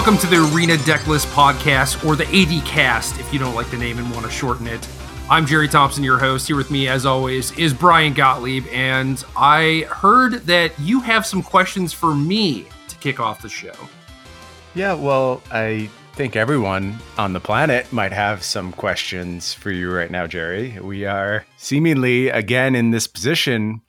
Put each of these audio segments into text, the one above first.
Welcome to the Arena Decklist podcast, or the AD Cast, if you don't like the name and want to shorten it. I'm Jerry Thompson, your host. Here with me, as always, is Brian Gottlieb, and I heard that you have some questions for me to kick off the show. Yeah, well, I think everyone on the planet might have some questions for you right now, Jerry. We are seemingly again in this position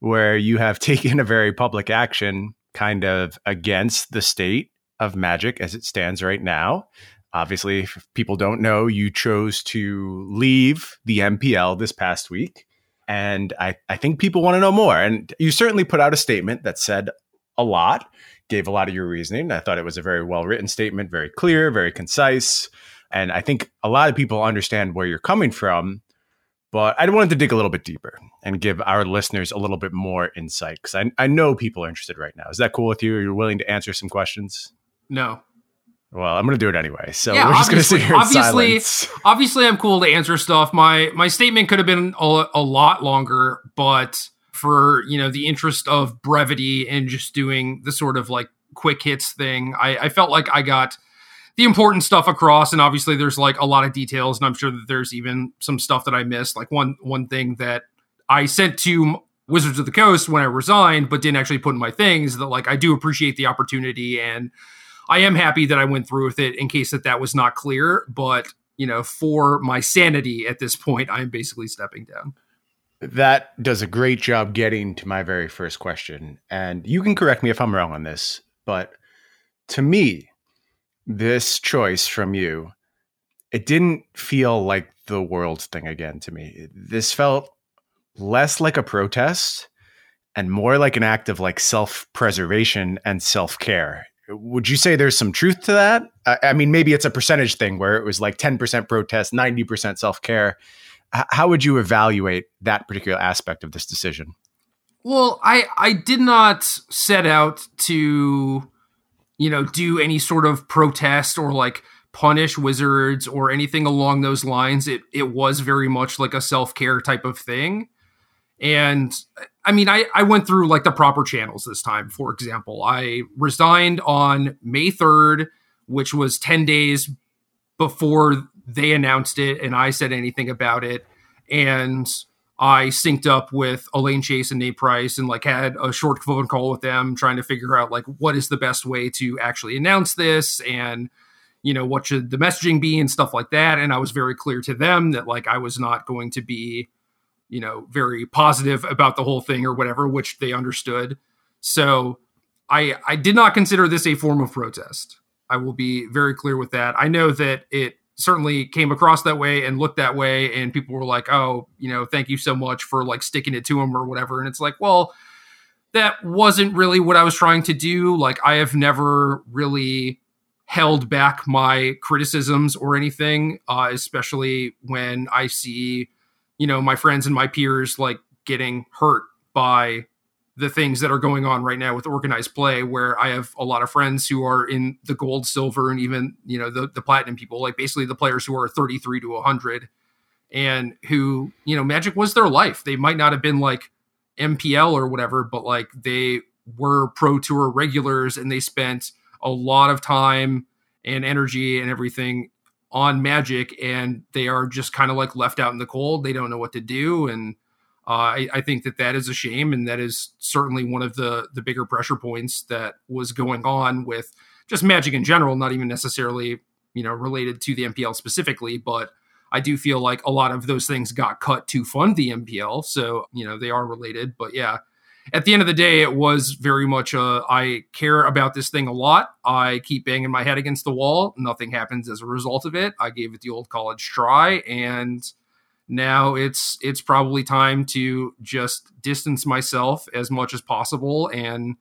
where you have taken a very public action kind of against the state of Magic as it stands right now. Obviously, if people don't know, you chose to leave the MPL this past week. And I, I think people want to know more. And you certainly put out a statement that said a lot, gave a lot of your reasoning. I thought it was a very well written statement, very clear, very concise. And I think a lot of people understand where you're coming from. But I wanted to dig a little bit deeper and give our listeners a little bit more insight because I, I know people are interested right now. Is that cool with you? Are you willing to answer some questions? No. Well, I'm going to do it anyway. So yeah, we're just going to sit here in obviously, silence. Obviously, I'm cool to answer stuff. My my statement could have been a, a lot longer, but for you know the interest of brevity and just doing the sort of like quick hits thing, I, I felt like I got the important stuff across. And obviously, there's like a lot of details, and I'm sure that there's even some stuff that I missed. Like one one thing that I sent to Wizards of the Coast when I resigned, but didn't actually put in my things that like I do appreciate the opportunity and I am happy that I went through with it in case that that was not clear. But you know, for my sanity at this point, I'm basically stepping down. That does a great job getting to my very first question. And you can correct me if I'm wrong on this, but to me, this choice from you, it didn't feel like the world thing again to me. This felt less like a protest and more like an act of like self-preservation and self-care would you say there's some truth to that? I, I mean, maybe it's a percentage thing where it was like 10% protest, 90% self care. H- how would you evaluate that particular aspect of this decision? Well, I I did not set out to, you know, do any sort of protest or like punish wizards or anything along those lines. It it was very much like a self care type of thing. And I mean, I, I went through like the proper channels this time. For example, I resigned on May 3rd, which was 10 days before they announced it and I said anything about it. And I synced up with Elaine Chase and Nate Price and like had a short phone call with them trying to figure out like what is the best way to actually announce this and you know what should the messaging be and stuff like that and I was very clear to them that like I was not going to be you know, very positive about the whole thing or whatever, which they understood. So I I did not consider this a form of protest. I will be very clear with that. I know that it certainly came across that way and looked that way and people were like, "Oh, you know, thank you so much for like sticking it to him or whatever." And it's like, "Well, that wasn't really what I was trying to do. Like I have never really held back my criticisms or anything, uh, especially when I see you know my friends and my peers like getting hurt by the things that are going on right now with organized play where i have a lot of friends who are in the gold silver and even you know the, the platinum people like basically the players who are 33 to 100 and who you know magic was their life. They might not have been like mpl or whatever but like they were pro tour regulars and they spent a lot of time and energy and everything on Magic, and they are just kind of like left out in the cold. They don't know what to do, and uh, I, I, think that that is a shame, and that is certainly one of the the bigger pressure points that was going on with just Magic in general, not even necessarily you know related to the MPL specifically, but I do feel like a lot of those things got cut to fund the MPL, so you know they are related. But yeah, at the end of the day, it was very much a, I care about this thing a lot. I keep banging my head against the wall. Nothing happens as a result of it. I gave it the old college try, and now it's it's probably time to just distance myself as much as possible. And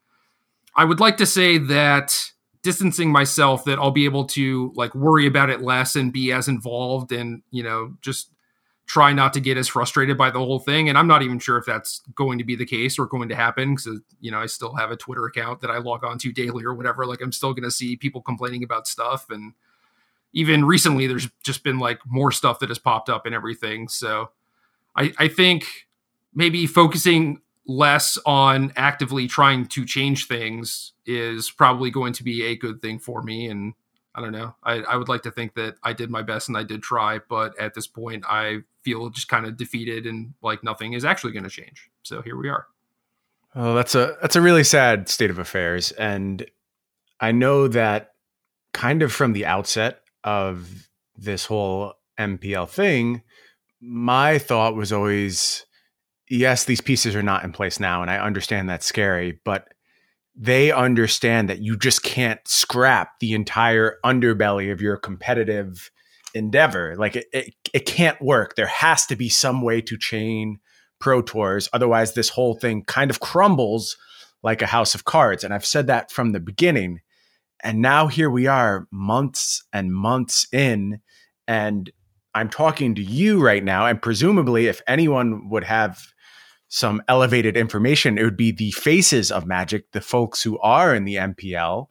I would like to say that distancing myself that I'll be able to like worry about it less and be as involved and you know just try not to get as frustrated by the whole thing. And I'm not even sure if that's going to be the case or going to happen because, you know, I still have a Twitter account that I log on to daily or whatever. Like, I'm still going to see people complaining about stuff. And even recently, there's just been like more stuff that has popped up and everything. So I, I think maybe focusing less on actively trying to change things is probably going to be a good thing for me. And I don't know. I, I would like to think that I did my best and I did try, but at this point, I feel just kind of defeated and like nothing is actually going to change. So here we are. Well, that's a that's a really sad state of affairs, and I know that kind of from the outset of this whole MPL thing, my thought was always yes, these pieces are not in place now, and I understand that's scary, but they understand that you just can't scrap the entire underbelly of your competitive endeavor. Like it, it, it can't work. There has to be some way to chain pro tours. Otherwise, this whole thing kind of crumbles like a house of cards. And I've said that from the beginning. And now here we are, months and months in, and I'm talking to you right now. And presumably, if anyone would have some elevated information, it would be the faces of Magic, the folks who are in the MPL.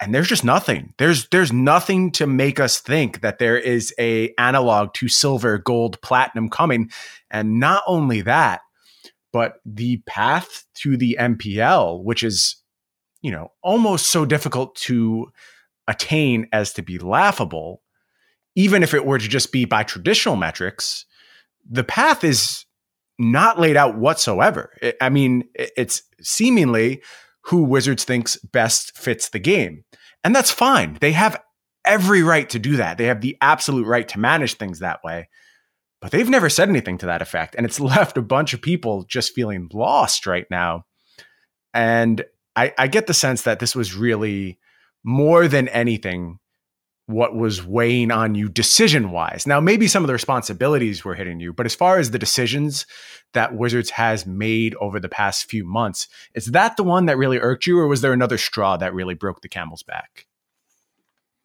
And there's just nothing. There's there's nothing to make us think that there is a analog to silver, gold, platinum coming. And not only that, but the path to the MPL, which is, you know, almost so difficult to attain as to be laughable, even if it were to just be by traditional metrics, the path is not laid out whatsoever. I mean, it's seemingly who Wizards thinks best fits the game. And that's fine. They have every right to do that. They have the absolute right to manage things that way. But they've never said anything to that effect. And it's left a bunch of people just feeling lost right now. And I, I get the sense that this was really more than anything what was weighing on you decision wise. Now, maybe some of the responsibilities were hitting you, but as far as the decisions that Wizards has made over the past few months, is that the one that really irked you, or was there another straw that really broke the camel's back?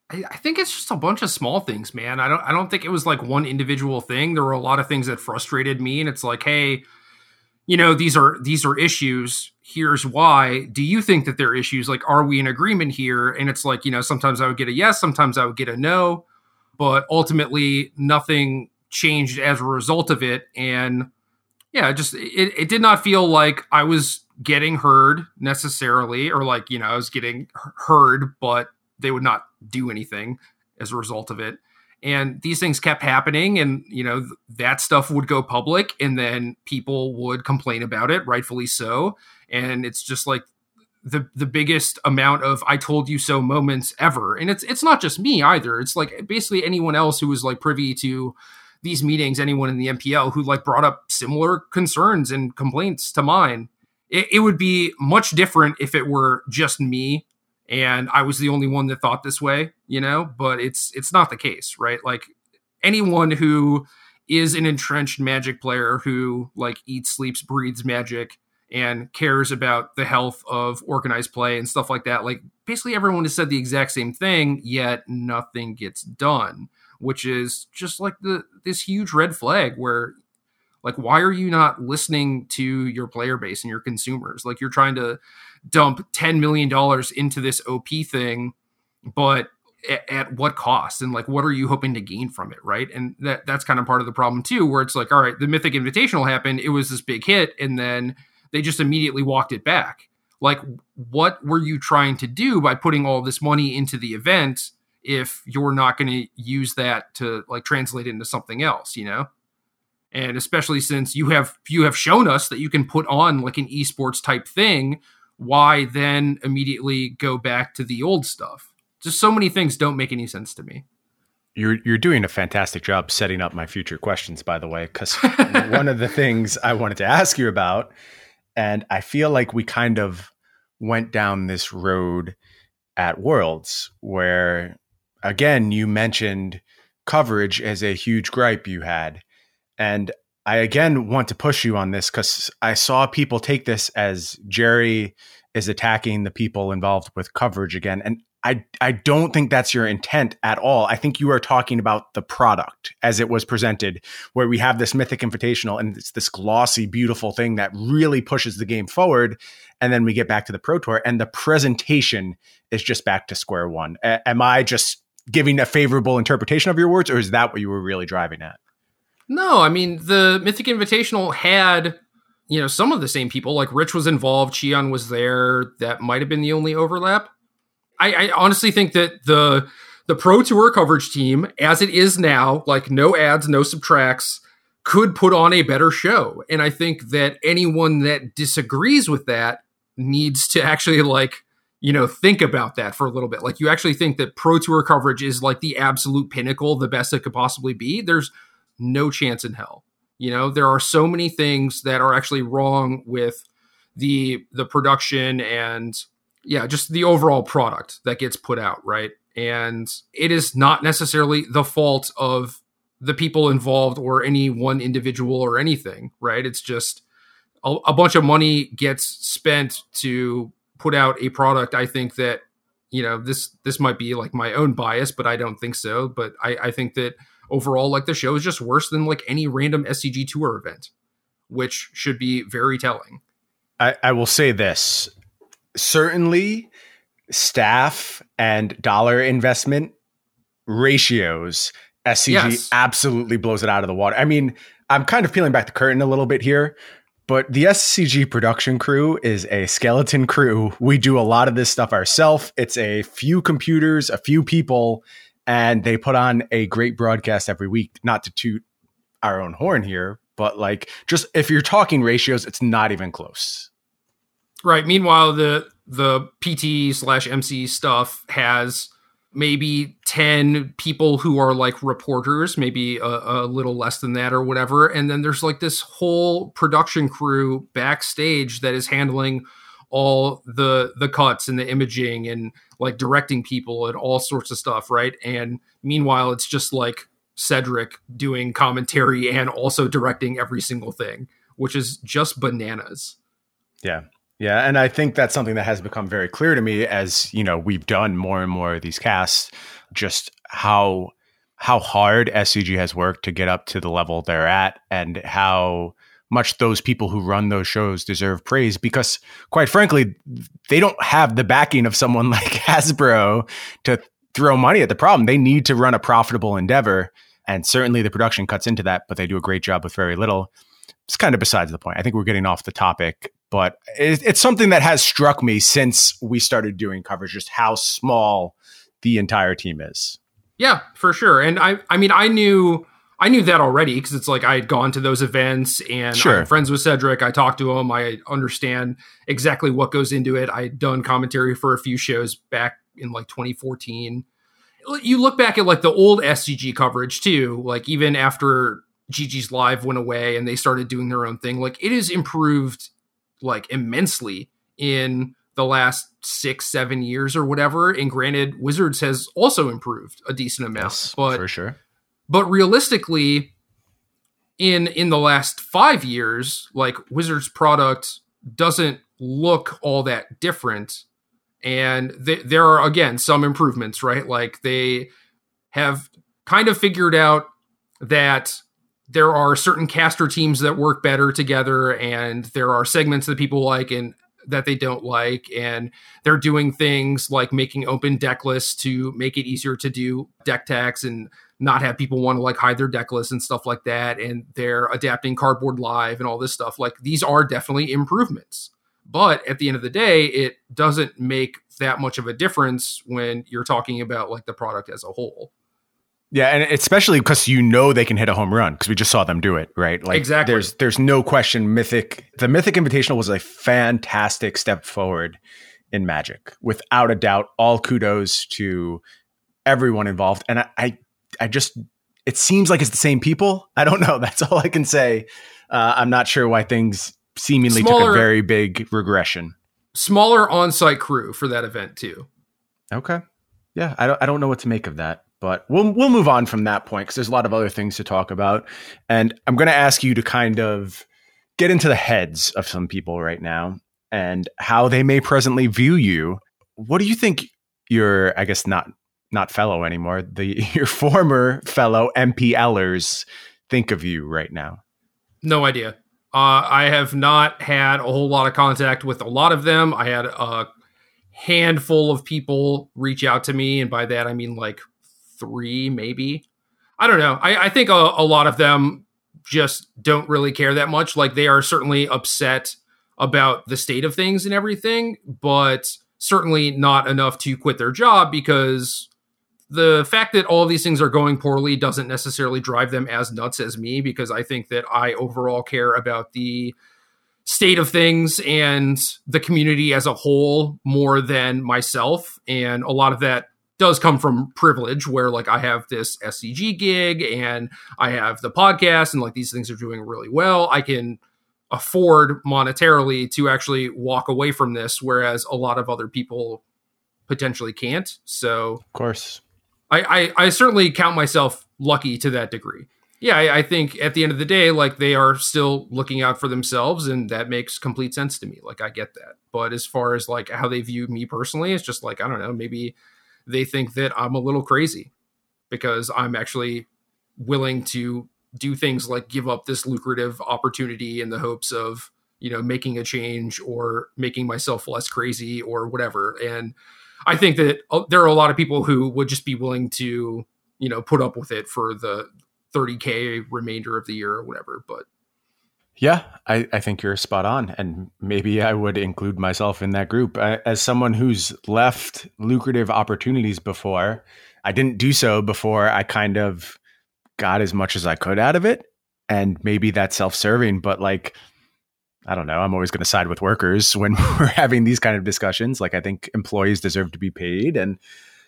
I, think it's just a bunch of small things, man. I don't I don't think it was like one individual thing. There were a lot of things that frustrated me, and it's like, hey, you know these are these are issues. Here's why. Do you think that there are issues? Like are we in agreement here? And it's like you know sometimes i would get a yes sometimes i would get a no. But ultimately nothing changed as a result of it. And yeah just it, it did not feel like i was getting heard necessarily or like you know i was getting heard but they would not do anything as a result of it and these things kept happening and you know th- that stuff would go public and then people would complain about it rightfully so and it's just like the the biggest amount of I told you so moments ever. And it's it's not just me either. It's like basically anyone else who was like privy to these meetings, anyone in the MPL who like brought up similar concerns and complaints to mine. It, it would be much different if it were just me and I was the only one that thought this way, you know, but it's it's not the case, right? Like anyone who is an entrenched magic player who like eats, sleeps, breathes magic and cares about the health of organized play and stuff like that. Like basically everyone has said the exact same thing, yet nothing gets done, which is just like the this huge red flag where like why are you not listening to your player base and your consumers? Like you're trying to dump 10 million dollars into this OP thing, but at, at what cost and like what are you hoping to gain from it right and that that's kind of part of the problem too where it's like all right the mythic invitational happened it was this big hit and then they just immediately walked it back. Like, what were you trying to do by putting all this money into the event if you're not going to use that to like translate into something else, you know? And especially since you have you have shown us that you can put on like an esports type thing, why then immediately go back to the old stuff? Just so many things don't make any sense to me. You're you're doing a fantastic job setting up my future questions, by the way, because one of the things I wanted to ask you about and I feel like we kind of went down this road at Worlds where, again, you mentioned coverage as a huge gripe you had. And I again want to push you on this because I saw people take this as Jerry is attacking the people involved with coverage again. And I, I don't think that's your intent at all. I think you are talking about the product as it was presented, where we have this Mythic Invitational and it's this glossy, beautiful thing that really pushes the game forward. And then we get back to the Pro Tour, and the presentation is just back to square one. A- am I just giving a favorable interpretation of your words, or is that what you were really driving at? No, I mean, the Mythic Invitational had you know, some of the same people. Like Rich was involved, Cheon was there. That might have been the only overlap. I, I honestly think that the the pro tour coverage team, as it is now, like no adds, no subtracts, could put on a better show. And I think that anyone that disagrees with that needs to actually like you know think about that for a little bit like you actually think that pro tour coverage is like the absolute pinnacle the best it could possibly be there's no chance in hell. You know there are so many things that are actually wrong with the the production and yeah just the overall product that gets put out right? And it is not necessarily the fault of the people involved or any one individual or anything right? It's just a, a bunch of money gets spent to put out a product. I think that you know this this might be like my own bias but i don't think so. But i i think that overall like the show is just worse than like any random scg tour event which should be very telling i i will say this certainly staff and dollar investment ratios scg yes. absolutely blows it out of the water i mean i'm kind of peeling back the curtain a little bit here but the SCG production crew is a skeleton crew. We do a lot of this stuff ourselves. It's a few computers, a few people, and they put on a great broadcast every week. Not to toot our own horn here, but like just if you're talking ratios, it's not even close. Right. Meanwhile, the the PT slash MC stuff has maybe 10 people who are like reporters, maybe a, a, little less than that or whatever. And then there's like this whole production crew backstage that is handling all the the cuts and the imaging and like directing people and all sorts of stuff, right? And meanwhile, it's just like Cedric doing commentary and also directing every single thing, which is just bananas. Yeah. Yeah, and I think that's something that has become very clear to me as, you know, we've done more and more of these casts, just how how hard SCG has worked to get up to the level they're at and how much those people who run those shows deserve praise because quite frankly, they don't have the backing of someone like Hasbro to throw money at the problem. They need to run a profitable endeavor and certainly the production cuts into that, but they do a great job with very little. It's kind of besides the point. I think we're getting off the topic but it's something that has struck me since we started doing coverage, just how small the entire team is. Yeah, for sure. And I, I mean, I knew, I knew that already because it's like I had gone to those events and sure. I'm friends with Cedric. I talked to him. I understand exactly what goes into it. I had done commentary for a few shows back in like 2014. You look back at like the old SCG coverage too, like even after GG's Live went away and they started doing their own thing, like it has improved like immensely in the last six, seven years or whatever. And granted, Wizards has also improved a decent amount, yes, but for sure. But realistically, in in the last five years, like Wizards product doesn't look all that different. And th- there are again some improvements, right? Like they have kind of figured out that there are certain caster teams that work better together and there are segments that people like and that they don't like and they're doing things like making open deck lists to make it easier to do deck techs and not have people want to like hide their deck lists and stuff like that and they're adapting cardboard live and all this stuff like these are definitely improvements but at the end of the day it doesn't make that much of a difference when you're talking about like the product as a whole yeah, and especially because you know they can hit a home run because we just saw them do it, right? Like exactly. There's there's no question. Mythic, the Mythic Invitational was a fantastic step forward in Magic, without a doubt. All kudos to everyone involved, and I I, I just it seems like it's the same people. I don't know. That's all I can say. Uh, I'm not sure why things seemingly smaller, took a very big regression. Smaller on-site crew for that event too. Okay. Yeah, I don't I don't know what to make of that. But we'll we'll move on from that point because there's a lot of other things to talk about, and I'm going to ask you to kind of get into the heads of some people right now and how they may presently view you. What do you think your, I guess not not fellow anymore, the your former fellow MPLers think of you right now? No idea. Uh, I have not had a whole lot of contact with a lot of them. I had a handful of people reach out to me, and by that I mean like three, maybe. I don't know. I, I think a, a lot of them just don't really care that much. Like they are certainly upset about the state of things and everything, but certainly not enough to quit their job because the fact that all these things are going poorly doesn't necessarily drive them as nuts as me because I think that I overall care about the state of things and the community as a whole more than myself. And a lot of that does come from privilege where like I have this SCG gig and I have the podcast and like these things are doing really well. I can afford monetarily to actually walk away from this, whereas a lot of other people potentially can't. So, of course, I, I, I certainly count myself lucky to that degree. Yeah, I, I, think at the end of the day, like they are still looking out for themselves, and that makes complete sense to me. Like I get that, but as far as like how they view me personally, it's just like I don't know. Maybe they think that I'm a little crazy because I'm actually willing to do things like give up this lucrative opportunity in the hopes of you know making a change or making myself less crazy or whatever and i think that uh, there are a lot of people who would just be willing to you know put up with it for the 30k remainder of the year or whatever but yeah i, I think you're spot on and maybe i would include myself in that group I, as someone who's left lucrative opportunities before i didn't do so before i kind of got as much as I could out of it. And maybe that's self serving, but like, I don't know. I'm always going to side with workers when we're having these kind of discussions. Like, I think employees deserve to be paid. And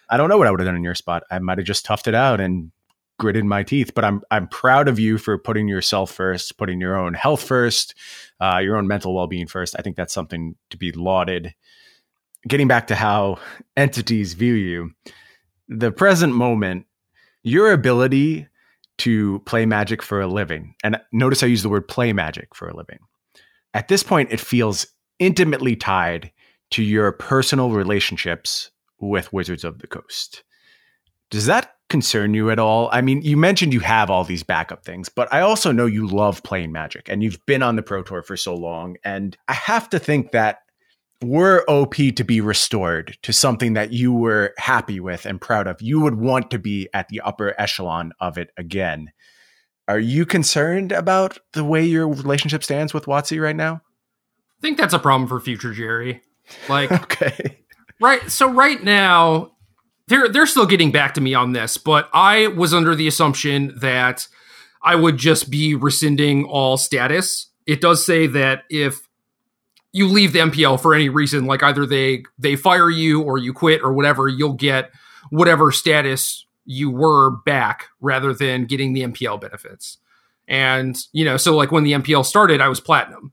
I don't know what I would have done in your spot. I might have just toughed it out and gritted my teeth. But I'm I'm proud of you for putting yourself first, putting your own health first, uh, your own mental well being first. I think that's something to be lauded. Getting back to how entities view you, the present moment, your ability to play magic for a living. And notice I use the word play magic for a living. At this point, it feels intimately tied to your personal relationships with Wizards of the Coast. Does that concern you at all? I mean, you mentioned you have all these backup things, but I also know you love playing Magic and you've been on the Pro Tour for so long. And I have to think that were OP to be restored to something that you were happy with and proud of, you would want to be at the upper echelon of it again. Are you concerned about the way your relationship stands with WotC right now? I think that's a problem for future Jerry. Like, okay, right. So right now, they're they're still getting back to me on this, but I was under the assumption that I would just be rescinding all status. It does say that if you leave the MPL for any reason, like either they they fire you or you quit or whatever, you'll get whatever status you were back rather than getting the MPL benefits. And you know, so like when the MPL started, I was platinum.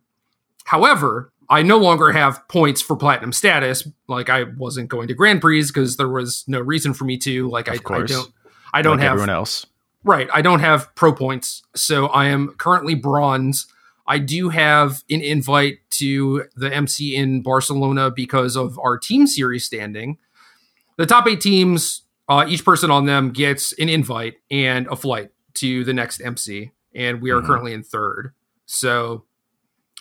However, I no longer have points for platinum status. Like I wasn't going to Grand Prix because there was no reason for me to. Like I, I, don't, I don't like have everyone else. Right, I don't have pro points, so I am currently bronze I do have an invite to the MC in Barcelona because of our team series standing. The top eight teams, uh, each person on them gets an invite and a flight to the next MC, and we are mm-hmm. currently in third. So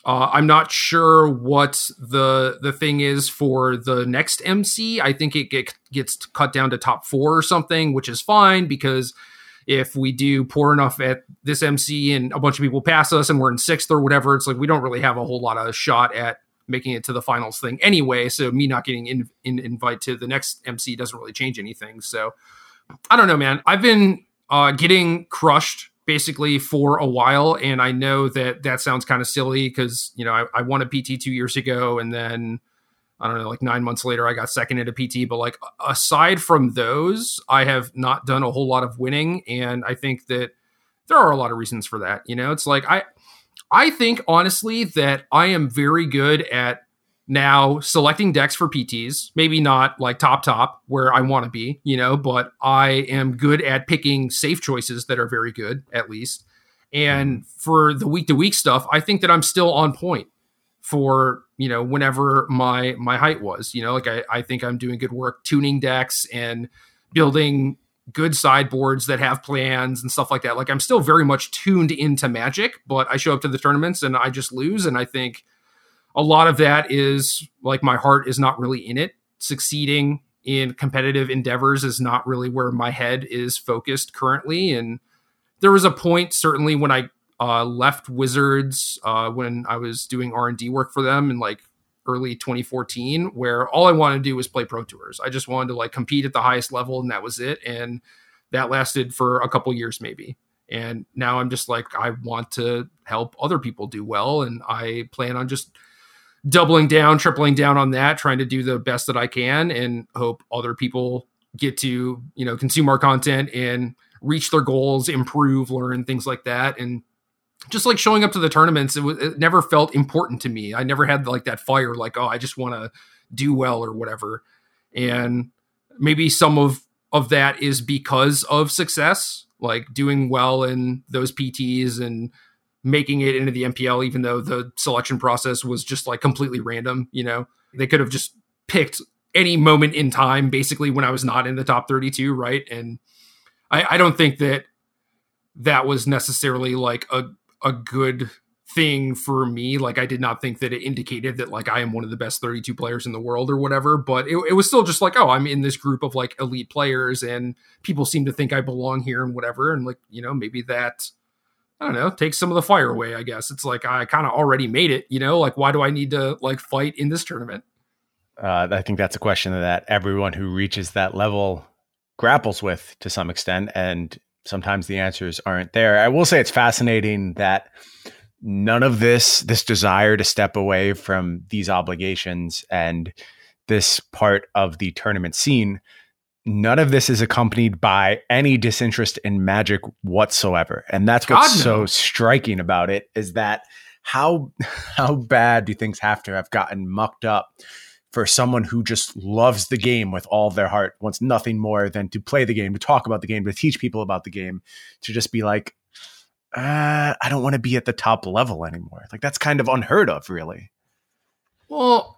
uh, I'm not sure what the the thing is for the next MC. I think it get, gets cut down to top four or something, which is fine because if we do poor enough at this MC and a bunch of people pass us and we're in sixth or whatever, it's like we don't really have a whole lot of shot at making it to the finals thing anyway. So me not getting in, in invite to the next MC doesn't really change anything. So I don't know, man. I've been uh, getting crushed basically for a while, and I know that that sounds kind of silly because you know I, I won a PT two years ago, and then I don't know, like nine months later, I got second at a PT. But like aside from those, I have not done a whole lot of winning, and I think that there are a lot of reasons for that. You know, it's like I, I think honestly that I am very good at now selecting decks for PTs. Maybe not like top top where I want to be, you know, but I am good at picking safe choices that are very good at least. And mm-hmm. for the week to week stuff, I think that I'm still on point for you know whenever my my height was you know like I, I think i'm doing good work tuning decks and building good sideboards that have plans and stuff like that. Like i'm still very much tuned into magic but i show up to the tournaments and i just lose and i think a lot of that is like my heart is not really in it. Succeeding in competitive endeavors is not really where my head is focused currently and there was a point certainly when i uh, left Wizards uh, when I was doing R and D work for them and like early 2014, where all I wanted to do was play pro tours. I just wanted to like compete at the highest level, and that was it. And that lasted for a couple years, maybe. And now I'm just like, I want to help other people do well, and I plan on just doubling down, tripling down on that, trying to do the best that I can, and hope other people get to you know consume our content and reach their goals, improve, learn things like that, and just like showing up to the tournaments, it, it never felt important to me. I never had like that fire, like oh, I just want to do well or whatever. And maybe some of of that is because of success, like doing well in those PTs and making it into the MPL, even though the selection process was just like completely random. You know, they could have just picked any moment in time, basically when I was not in the top 32, right? And I, I don't think that that was necessarily like a a good thing for me. Like I did not think that it indicated that like I am one of the best 32 players in the world or whatever, but it, it, was still just like, oh, I'm in this group of like elite players and people seem to think I belong here and whatever. And like, you know, maybe that I don't know, takes some of the fire away, I guess. It's like I kind of already made it, you know, like why do I need to like fight in this tournament? Uh, I think that's a question that everyone who reaches that level grapples with to some extent. And sometimes the answers aren't there. I will say it's fascinating that none of this, this desire to step away from these obligations and this part of the tournament scene, none of this is accompanied by any disinterest in magic whatsoever. And that's what's God, no. so striking about it is that how how bad do things have to have gotten mucked up for someone who just loves the game with all their heart, wants nothing more than to play the game, to talk about the game, to teach people about the game, to just be like, uh, I don't want to be at the top level anymore. Like that's kind of unheard of, really. Well,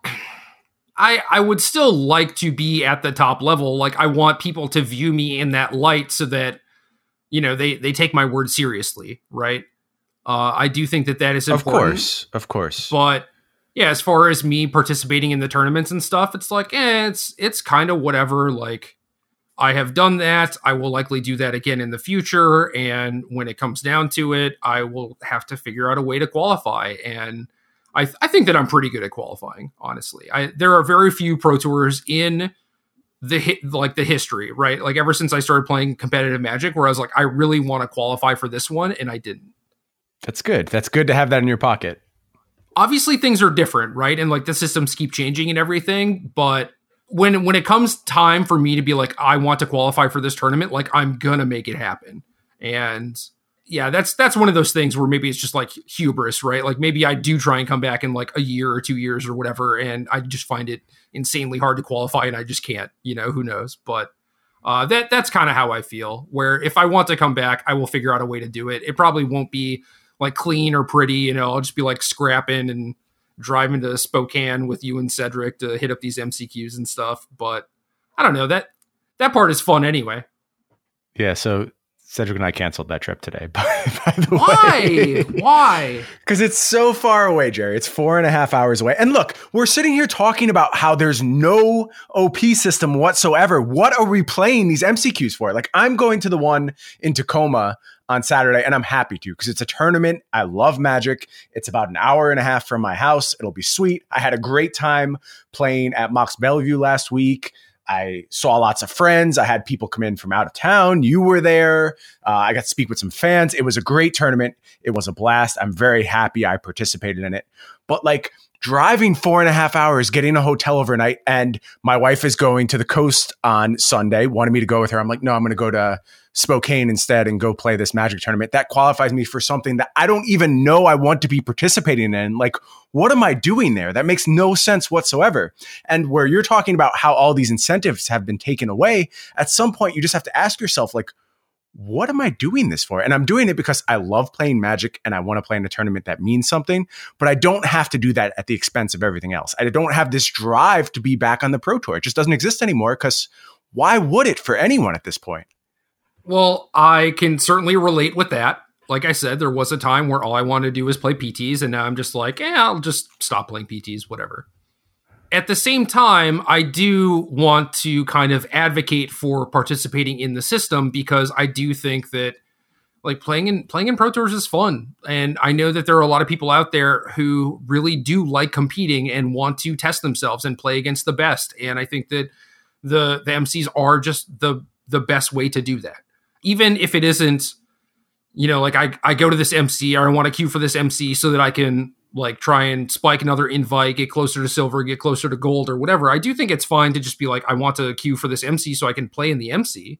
I I would still like to be at the top level. Like I want people to view me in that light so that you know they they take my word seriously, right? Uh, I do think that that is important. Of course, of course. But yeah, as far as me participating in the tournaments and stuff, it's like, eh, it's it's kind of whatever. Like, I have done that. I will likely do that again in the future. And when it comes down to it, I will have to figure out a way to qualify. And I, th- I think that I'm pretty good at qualifying. Honestly, I there are very few pro tours in the like the history, right? Like ever since I started playing competitive Magic, where I was like, I really want to qualify for this one, and I didn't. That's good. That's good to have that in your pocket obviously things are different, right? And like the systems keep changing and everything, but when when it comes time for me to be like I want to qualify for this tournament, like I'm going to make it happen. And yeah, that's that's one of those things where maybe it's just like hubris, right? Like maybe I do try and come back in like a year or 2 years or whatever and I just find it insanely hard to qualify and I just can't, you know, who knows. But uh, that that's kind of how I feel. Where if I want to come back, I will figure out a way to do it. It probably won't be like clean or pretty. You know, I'll just be like scrapping and driving to Spokane with you and Cedric to hit up these MCQs and stuff. But I don't know that that part is fun anyway. Yeah. So Cedric and I canceled that trip today. By, by the Why? way, why? Because it's so far away, Jerry. It's four and a half hours away. And look, we're sitting here talking about how there's no OP system whatsoever. What are we playing these MCQs for? Like, I'm going to the one in Tacoma on Saturday, and I'm happy to because it's a tournament. I love Magic. It's about an hour and a half from my house. It'll be sweet. I had a great time playing at Mox Bellevue last week. I saw lots of friends. I had people come in from out of town. You were there. Uh, I got to speak with some fans. It was a great tournament. It was a blast. I'm very happy I participated in it. But like driving four and a half hours, getting a hotel overnight, and my wife is going to the coast on Sunday, wanted me to go with her. I'm like, no, I'm going to go to Spokane instead and go play this magic tournament. That qualifies me for something that I don't even know I want to be participating in. Like, what am I doing there? That makes no sense whatsoever. And where you're talking about how all these incentives have been taken away, at some point you just have to ask yourself, like, what am I doing this for? And I'm doing it because I love playing magic and I want to play in a tournament that means something, but I don't have to do that at the expense of everything else. I don't have this drive to be back on the Pro Tour. It just doesn't exist anymore because why would it for anyone at this point? Well, I can certainly relate with that. Like I said, there was a time where all I wanted to do was play PTs, and now I'm just like, yeah, I'll just stop playing PTs, whatever. At the same time, I do want to kind of advocate for participating in the system because I do think that like playing in playing in pro tours is fun. And i know that there are a lot of people out there who really do like competing and want to test themselves and play against the best. And i think that the the mcs are just the the best way to do that. Even if it isn't you know like i i go to this mc or i want to queue for this mc so that i can like try and spike another invite get closer to silver get closer to gold or whatever i do think it's fine to just be like i want to queue for this mc so i can play in the mc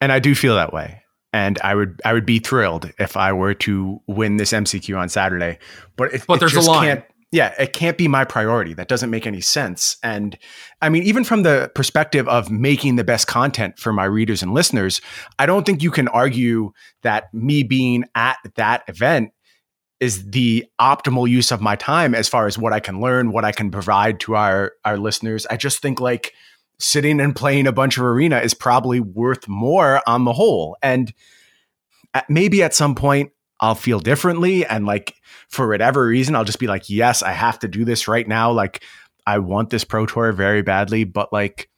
and i do feel that way and I would I would be thrilled if I were to win this MCQ on Saturday. But it, but it there's a line. Can't, yeah, it can't be my priority. That doesn't make any sense. And I mean, even from the perspective of making the best content for my readers and listeners, I don't think you can argue that me being at that event is the optimal use of my time as far as what I can learn, what I can provide to our our listeners. I just think like sitting and playing a bunch of arena is probably worth more on the whole. And uh, maybe at some point I'll feel differently. And like for whatever reason, I'll just be like, yes, I have to do this right now. Like I want this pro tour very badly, but like,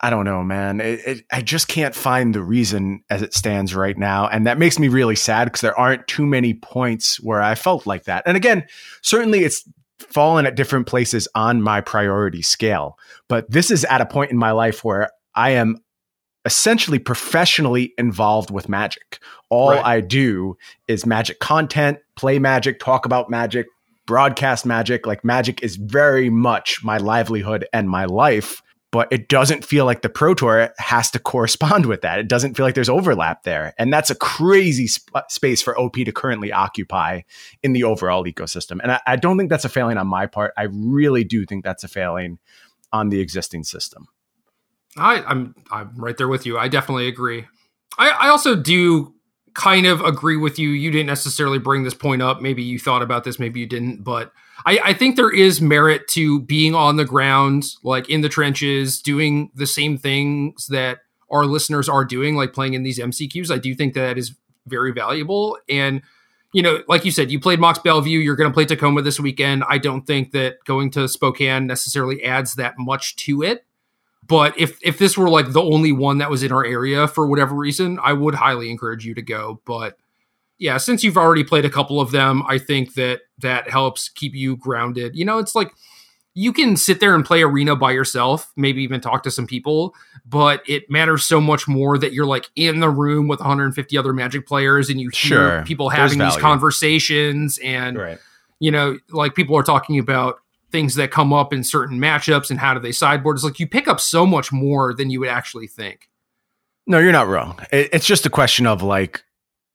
I don't know, man. It, it, I just can't find the reason as it stands right now. And that makes me really sad because there aren't too many points where I felt like that. And again, certainly it's fallen at different places on my priority scale. But this is at a point in my life where I am essentially professionally involved with magic. All right. I do is magic content, play magic, talk about magic, broadcast magic. Like magic is very much my livelihood and my life but it doesn't feel like the Pro Tour has to correspond with that. It doesn't feel like there's overlap there. And that's a crazy sp- space for OP to currently occupy in the overall ecosystem. And I, I don't think that's a failing on my part. I really do think that's a failing on the existing system. I, I'm I'm right there with you. I definitely agree. I, I also do kind of agree with you. You didn't necessarily bring this point up. Maybe you thought about this, maybe you didn't, but I, I think there is merit to being on the ground, like in the trenches, doing the same things that our listeners are doing, like playing in these MCQs. I do think that is very valuable. And, you know, like you said, you played Mox Bellevue, you're going to play Tacoma this weekend. I don't think that going to Spokane necessarily adds that much to it. But if if this were like the only one that was in our area for whatever reason, I would highly encourage you to go. But yeah, since you've already played a couple of them, I think that that helps keep you grounded. You know, it's like you can sit there and play arena by yourself, maybe even talk to some people, but it matters so much more that you're like in the room with 150 other Magic players and you hear sure. people having these conversations and right. you know, like people are talking about things that come up in certain matchups and how do they sideboard. It's like you pick up so much more than you would actually think. No, you're not wrong. It's just a question of like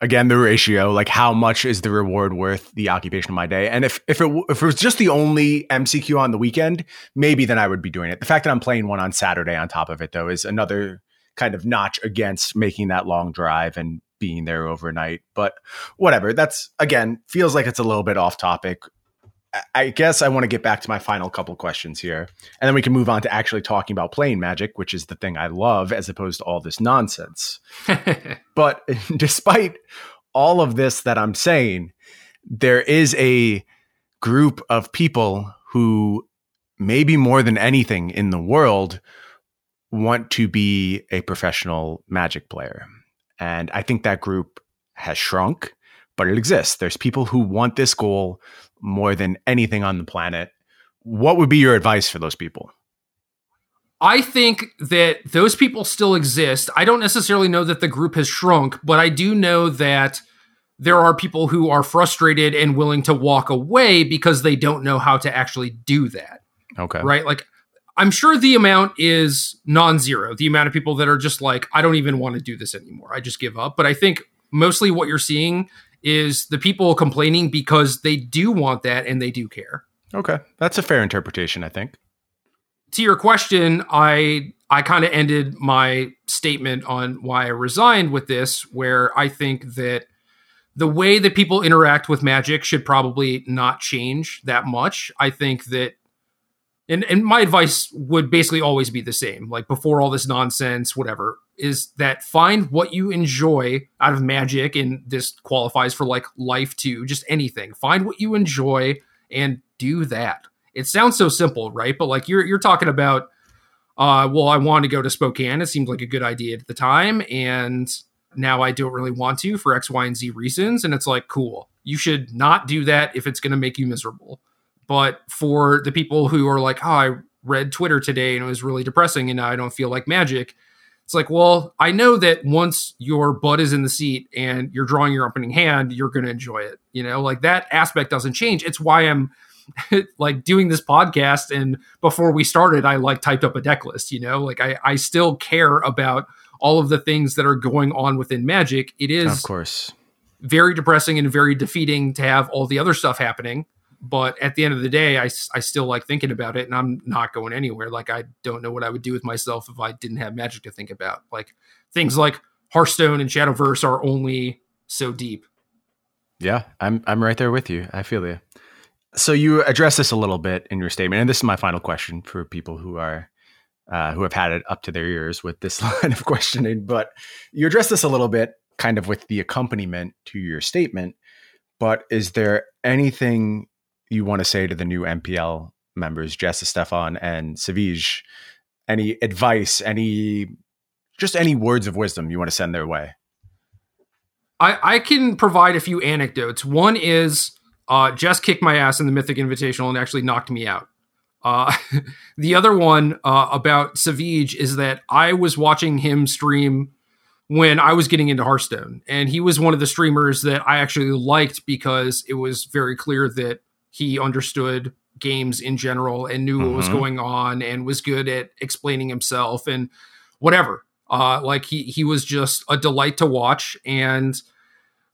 again the ratio like how much is the reward worth the occupation of my day? And if if it if it was just the only mcq on the weekend maybe then i would be doing it. The fact that i'm playing one on saturday on top of it though is another kind of notch against making that long drive and being there overnight. But whatever that's again feels like it's a little bit off topic I guess I want to get back to my final couple questions here, and then we can move on to actually talking about playing Magic, which is the thing I love, as opposed to all this nonsense. but despite all of this that I'm saying, there is a group of people who, maybe more than anything in the world, want to be a professional Magic player. And I think that group has shrunk, but it exists. There's people who want this goal more than anything on the planet. What would be your advice for those people? I think that those people still exist. I don't necessarily know that the group has shrunk, but I do know that there are people who are frustrated and willing to walk away because they don't know how to actually do that. Okay. Right? Like I'm sure the amount is non-zero. The amount of people that are just like I don't even want to do this anymore. I just give up. But I think mostly what you're seeing is the people complaining because they do want that and they do care. Okay. That's a fair interpretation, I think. To your question, I I kind of ended my statement on why I resigned with this where I think that the way that people interact with magic should probably not change that much. I think that and, and my advice would basically always be the same like before all this nonsense whatever is that find what you enjoy out of magic and this qualifies for like life too just anything find what you enjoy and do that it sounds so simple right but like you're you're talking about uh well i want to go to spokane it seemed like a good idea at the time and now I don't really want to for X, Y, and Z reasons. And it's like, cool. You should not do that if it's going to make you miserable. But for the people who are like, oh, I read Twitter today and it was really depressing and now I don't feel like magic. It's like, well, I know that once your butt is in the seat and you're drawing your opening hand, you're going to enjoy it. You know, like that aspect doesn't change. It's why I'm like doing this podcast. And before we started, I like typed up a deck list, you know, like I, I still care about all of the things that are going on within Magic. It is, of course, very depressing and very defeating to have all the other stuff happening. But at the end of the day, I, I still like thinking about it and I'm not going anywhere. Like, I don't know what I would do with myself if I didn't have Magic to think about. Like, things like Hearthstone and Shadowverse are only so deep. Yeah, I'm I'm right there with you. I feel you. So you address this a little bit in your statement, and this is my final question for people who are uh, who have had it up to their ears with this line of questioning. But you address this a little bit, kind of with the accompaniment to your statement. But is there anything you want to say to the new MPL members, Jess, Estephan, and Savjz? Any advice? Any just any words of wisdom you want to send their way? I, I can provide a few anecdotes. One is uh, Jess kicked my ass in the Mythic Invitational and actually knocked me out. Uh, the other one uh, about Savjz is that I was watching him stream when I was getting into Hearthstone, and he was one of the streamers that I actually liked because it was very clear that he understood games in general and knew mm-hmm. what was mm-hmm. going on and was good at explaining himself and whatever. Uh, like he he was just a delight to watch and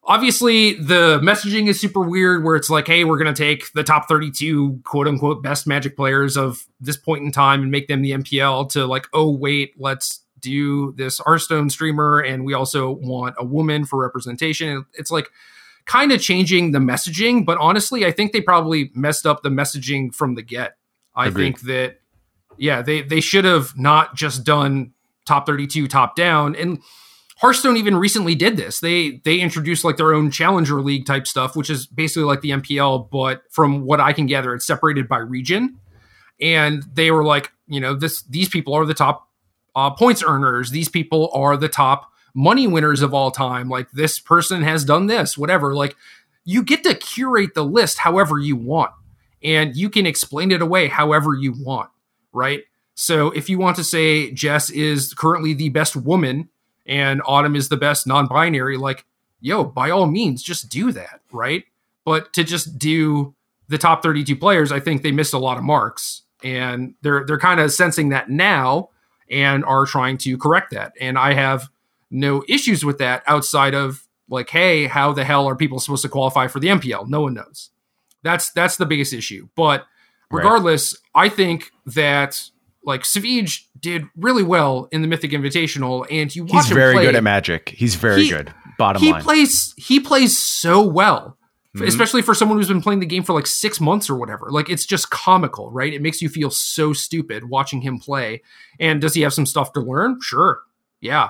obviously the messaging is super weird where it's like hey we're going to take the top 32 quote unquote best magic players of this point in time and make them the mpl to like oh wait let's do this Hearthstone streamer and we also want a woman for representation it's like kind of changing the messaging but honestly i think they probably messed up the messaging from the get i Agreed. think that yeah they they should have not just done top 32 top down and Hearthstone even recently did this. They they introduced like their own challenger league type stuff, which is basically like the MPL, but from what I can gather, it's separated by region. And they were like, you know, this these people are the top uh, points earners. These people are the top money winners of all time. Like this person has done this, whatever. Like you get to curate the list however you want, and you can explain it away however you want, right? So if you want to say Jess is currently the best woman and Autumn is the best non-binary, like, yo, by all means, just do that, right? But to just do the top 32 players, I think they missed a lot of marks. And they're they're kind of sensing that now and are trying to correct that. And I have no issues with that outside of like, hey, how the hell are people supposed to qualify for the MPL? No one knows. That's that's the biggest issue. But regardless, right. I think that like Savjz did really well in the Mythic Invitational, and you watch he's very play, good at Magic. He's very he, good. Bottom he line, he plays he plays so well, mm-hmm. especially for someone who's been playing the game for like six months or whatever. Like it's just comical, right? It makes you feel so stupid watching him play. And does he have some stuff to learn? Sure, yeah,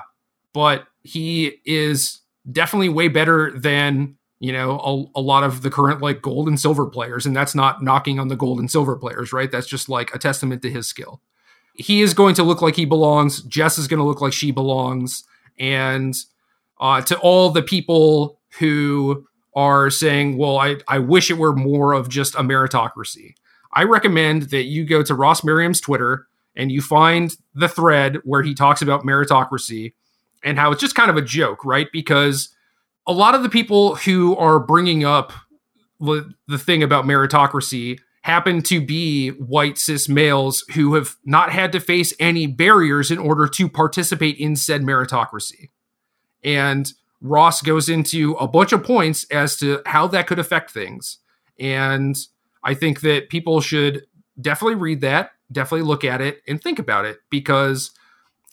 but he is definitely way better than you know a, a, lot of the current like gold and silver players and that's not knocking on the gold and silver players right that's just like a testament to his skill he is going to look like he belongs. Jess is going to look like she belongs. And uh, to all the people who are saying, well, I, I wish it were more of just a meritocracy, I recommend that you go to Ross Merriam's Twitter and you find the thread where he talks about meritocracy and how it's just kind of a joke, right? Because a lot of the people who are bringing up the, the thing about meritocracy happen to be white cis males who have not had to face any barriers in order to participate in said meritocracy. And Ross goes into a bunch of points as to how that could affect things. And I think that people should definitely read that, definitely look at it and think about it because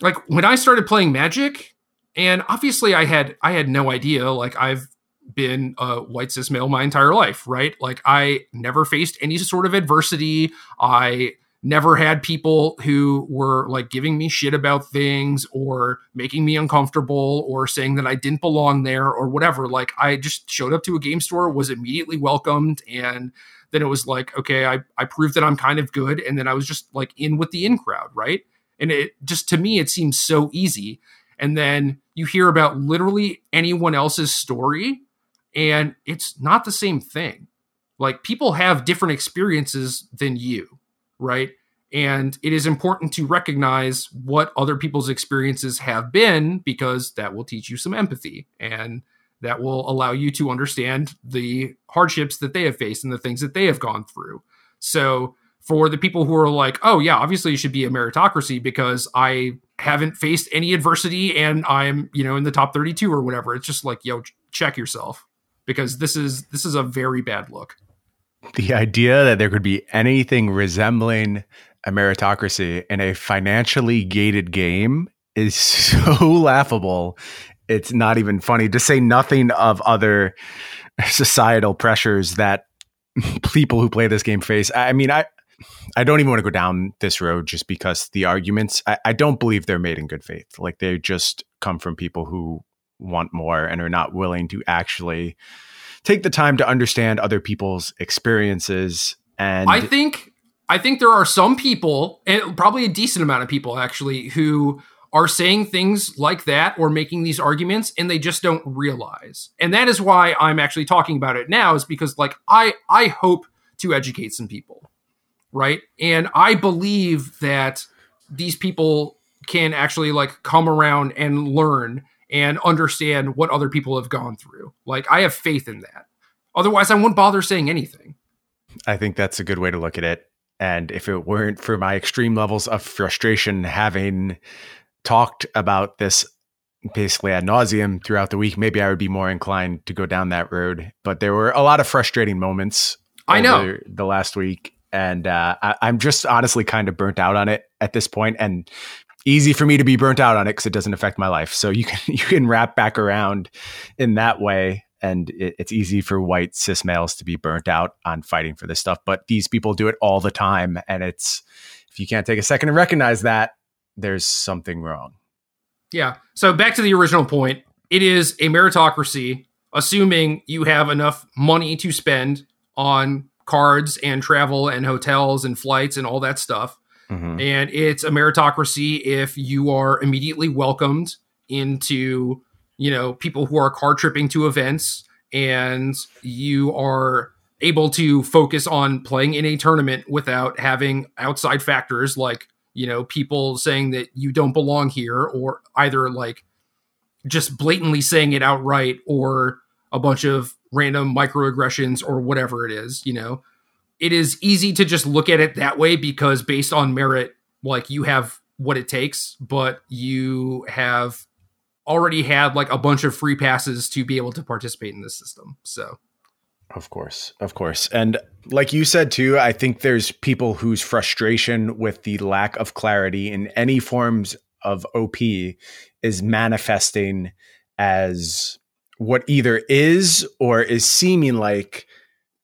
like when I started playing Magic and obviously I had I had no idea like I've been a white cis male my entire life, right? Like I never faced any sort of adversity. I never had people who were like giving me shit about things or making me uncomfortable or saying that I didn't belong there or whatever. Like I just showed up to a game store, was immediately welcomed, and then it was like, okay, I, I proved that I'm kind of good. And then I was just like in with the in crowd, right? And it just to me, it seems so easy. And then you hear about literally anyone else's story, and it's not the same thing. Like people have different experiences than you, right? And it is important to recognize what other people's experiences have been because that will teach you some empathy and that will allow you to understand the hardships that they have faced and the things that they have gone through. So, for the people who are like, oh, yeah, obviously it should be a meritocracy because I haven't faced any adversity and I'm, you know, in the top 32 or whatever. It's just like, yo, check yourself because this is this is a very bad look. The idea that there could be anything resembling a meritocracy in a financially gated game is so laughable. It's not even funny to say nothing of other societal pressures that people who play this game face. I mean, I I don't even want to go down this road just because the arguments I, I don't believe they're made in good faith. Like they just come from people who want more and are not willing to actually take the time to understand other people's experiences and I think I think there are some people, and probably a decent amount of people actually, who are saying things like that or making these arguments and they just don't realize. And that is why I'm actually talking about it now is because like I I hope to educate some people. Right? And I believe that these people can actually like come around and learn and understand what other people have gone through. Like I have faith in that. Otherwise I wouldn't bother saying anything. I think that's a good way to look at it. And if it weren't for my extreme levels of frustration, having talked about this basically ad nauseum throughout the week, maybe I would be more inclined to go down that road. But there were a lot of frustrating moments. I know the last week, and uh, I, I'm just honestly kind of burnt out on it at this point, and easy for me to be burnt out on it because it doesn't affect my life. So you can you can wrap back around in that way and it, it's easy for white cis males to be burnt out on fighting for this stuff but these people do it all the time and it's if you can't take a second to recognize that there's something wrong. Yeah. So back to the original point. It is a meritocracy assuming you have enough money to spend on cards and travel and hotels and flights and all that stuff mm-hmm. and it's a meritocracy if you are immediately welcomed into you know, people who are car tripping to events and you are able to focus on playing in a tournament without having outside factors like, you know, people saying that you don't belong here or either like just blatantly saying it outright or a bunch of random microaggressions or whatever it is, you know. It is easy to just look at it that way because based on merit, like you have what it takes, but you have already had like a bunch of free passes to be able to participate in this system. So, of course, of course. And like you said too, I think there's people whose frustration with the lack of clarity in any forms of OP is manifesting as what either is or is seeming like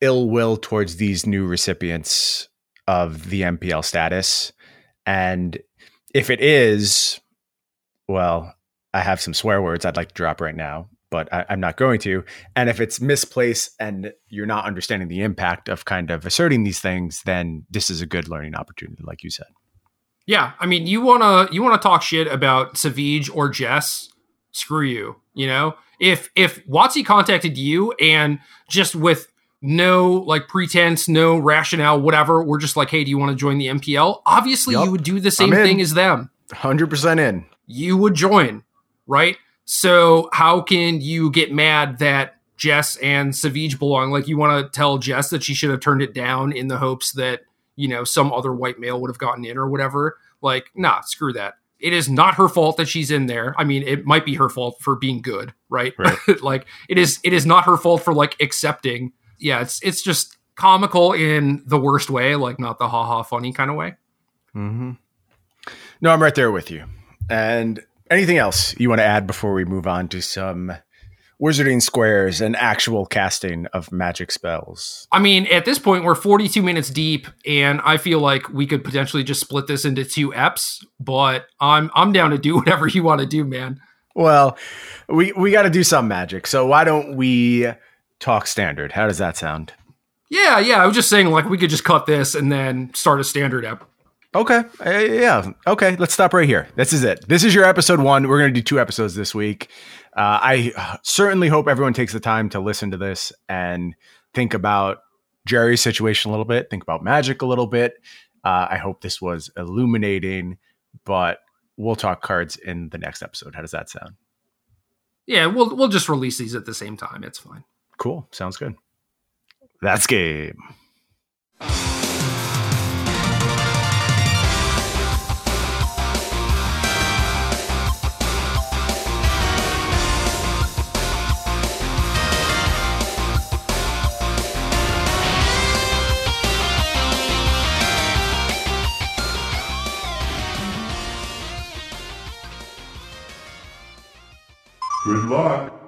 ill will towards these new recipients of the MPL status. And if it is, well, I have some swear words I'd like to drop right now, but I, am not going to. And if it's misplaced and you're not understanding the impact of kind of asserting these things, then this is a good learning opportunity, like you said. Yeah, I mean, you wanna you wanna talk shit about Savjz or Jess? Screw you. You know, if if WotC contacted you and just with no like pretense, no rationale, whatever, we're just like, hey, do you want to join the MPL? Obviously, yep. you would do the same thing as them. Hundred percent in. You would join right? So how can you get mad that Jess and Savjz belong? Like you want to tell Jess that she should have turned it down in the hopes that, you know, some other white male would have gotten in or whatever. Like, nah, screw that. It is not her fault that she's in there. I mean, it might be her fault for being good, right? right. like it is it is not her fault for like accepting. Yeah, it's it's just comical in the worst way, like not the haha funny kind of way. Mm-hmm. No, I'm right there with you. And anything else you want to add before we move on to some wizarding squares and actual casting of magic spells? I mean, at this point, we're 42 minutes deep, and I feel like we could potentially just split this into two eps. But I'm I'm down to do whatever you want to do, man. Well, we we got to do some magic, so why don't we talk standard? How does that sound? Yeah, yeah. I was just saying, like, we could just cut this and then start a standard ep. Okay. Uh, yeah. Okay. Let's stop right here. This is it. This is your episode one. We're going to do two episodes this week. Uh, I certainly hope everyone takes the time to listen to this and think about Jerry's situation a little bit, think about magic a little bit. Uh, I hope this was illuminating, but we'll talk cards in the next episode. How does that sound? Yeah, we'll we'll just release these at the same time. It's fine. Cool. Sounds good. That's game. Good luck.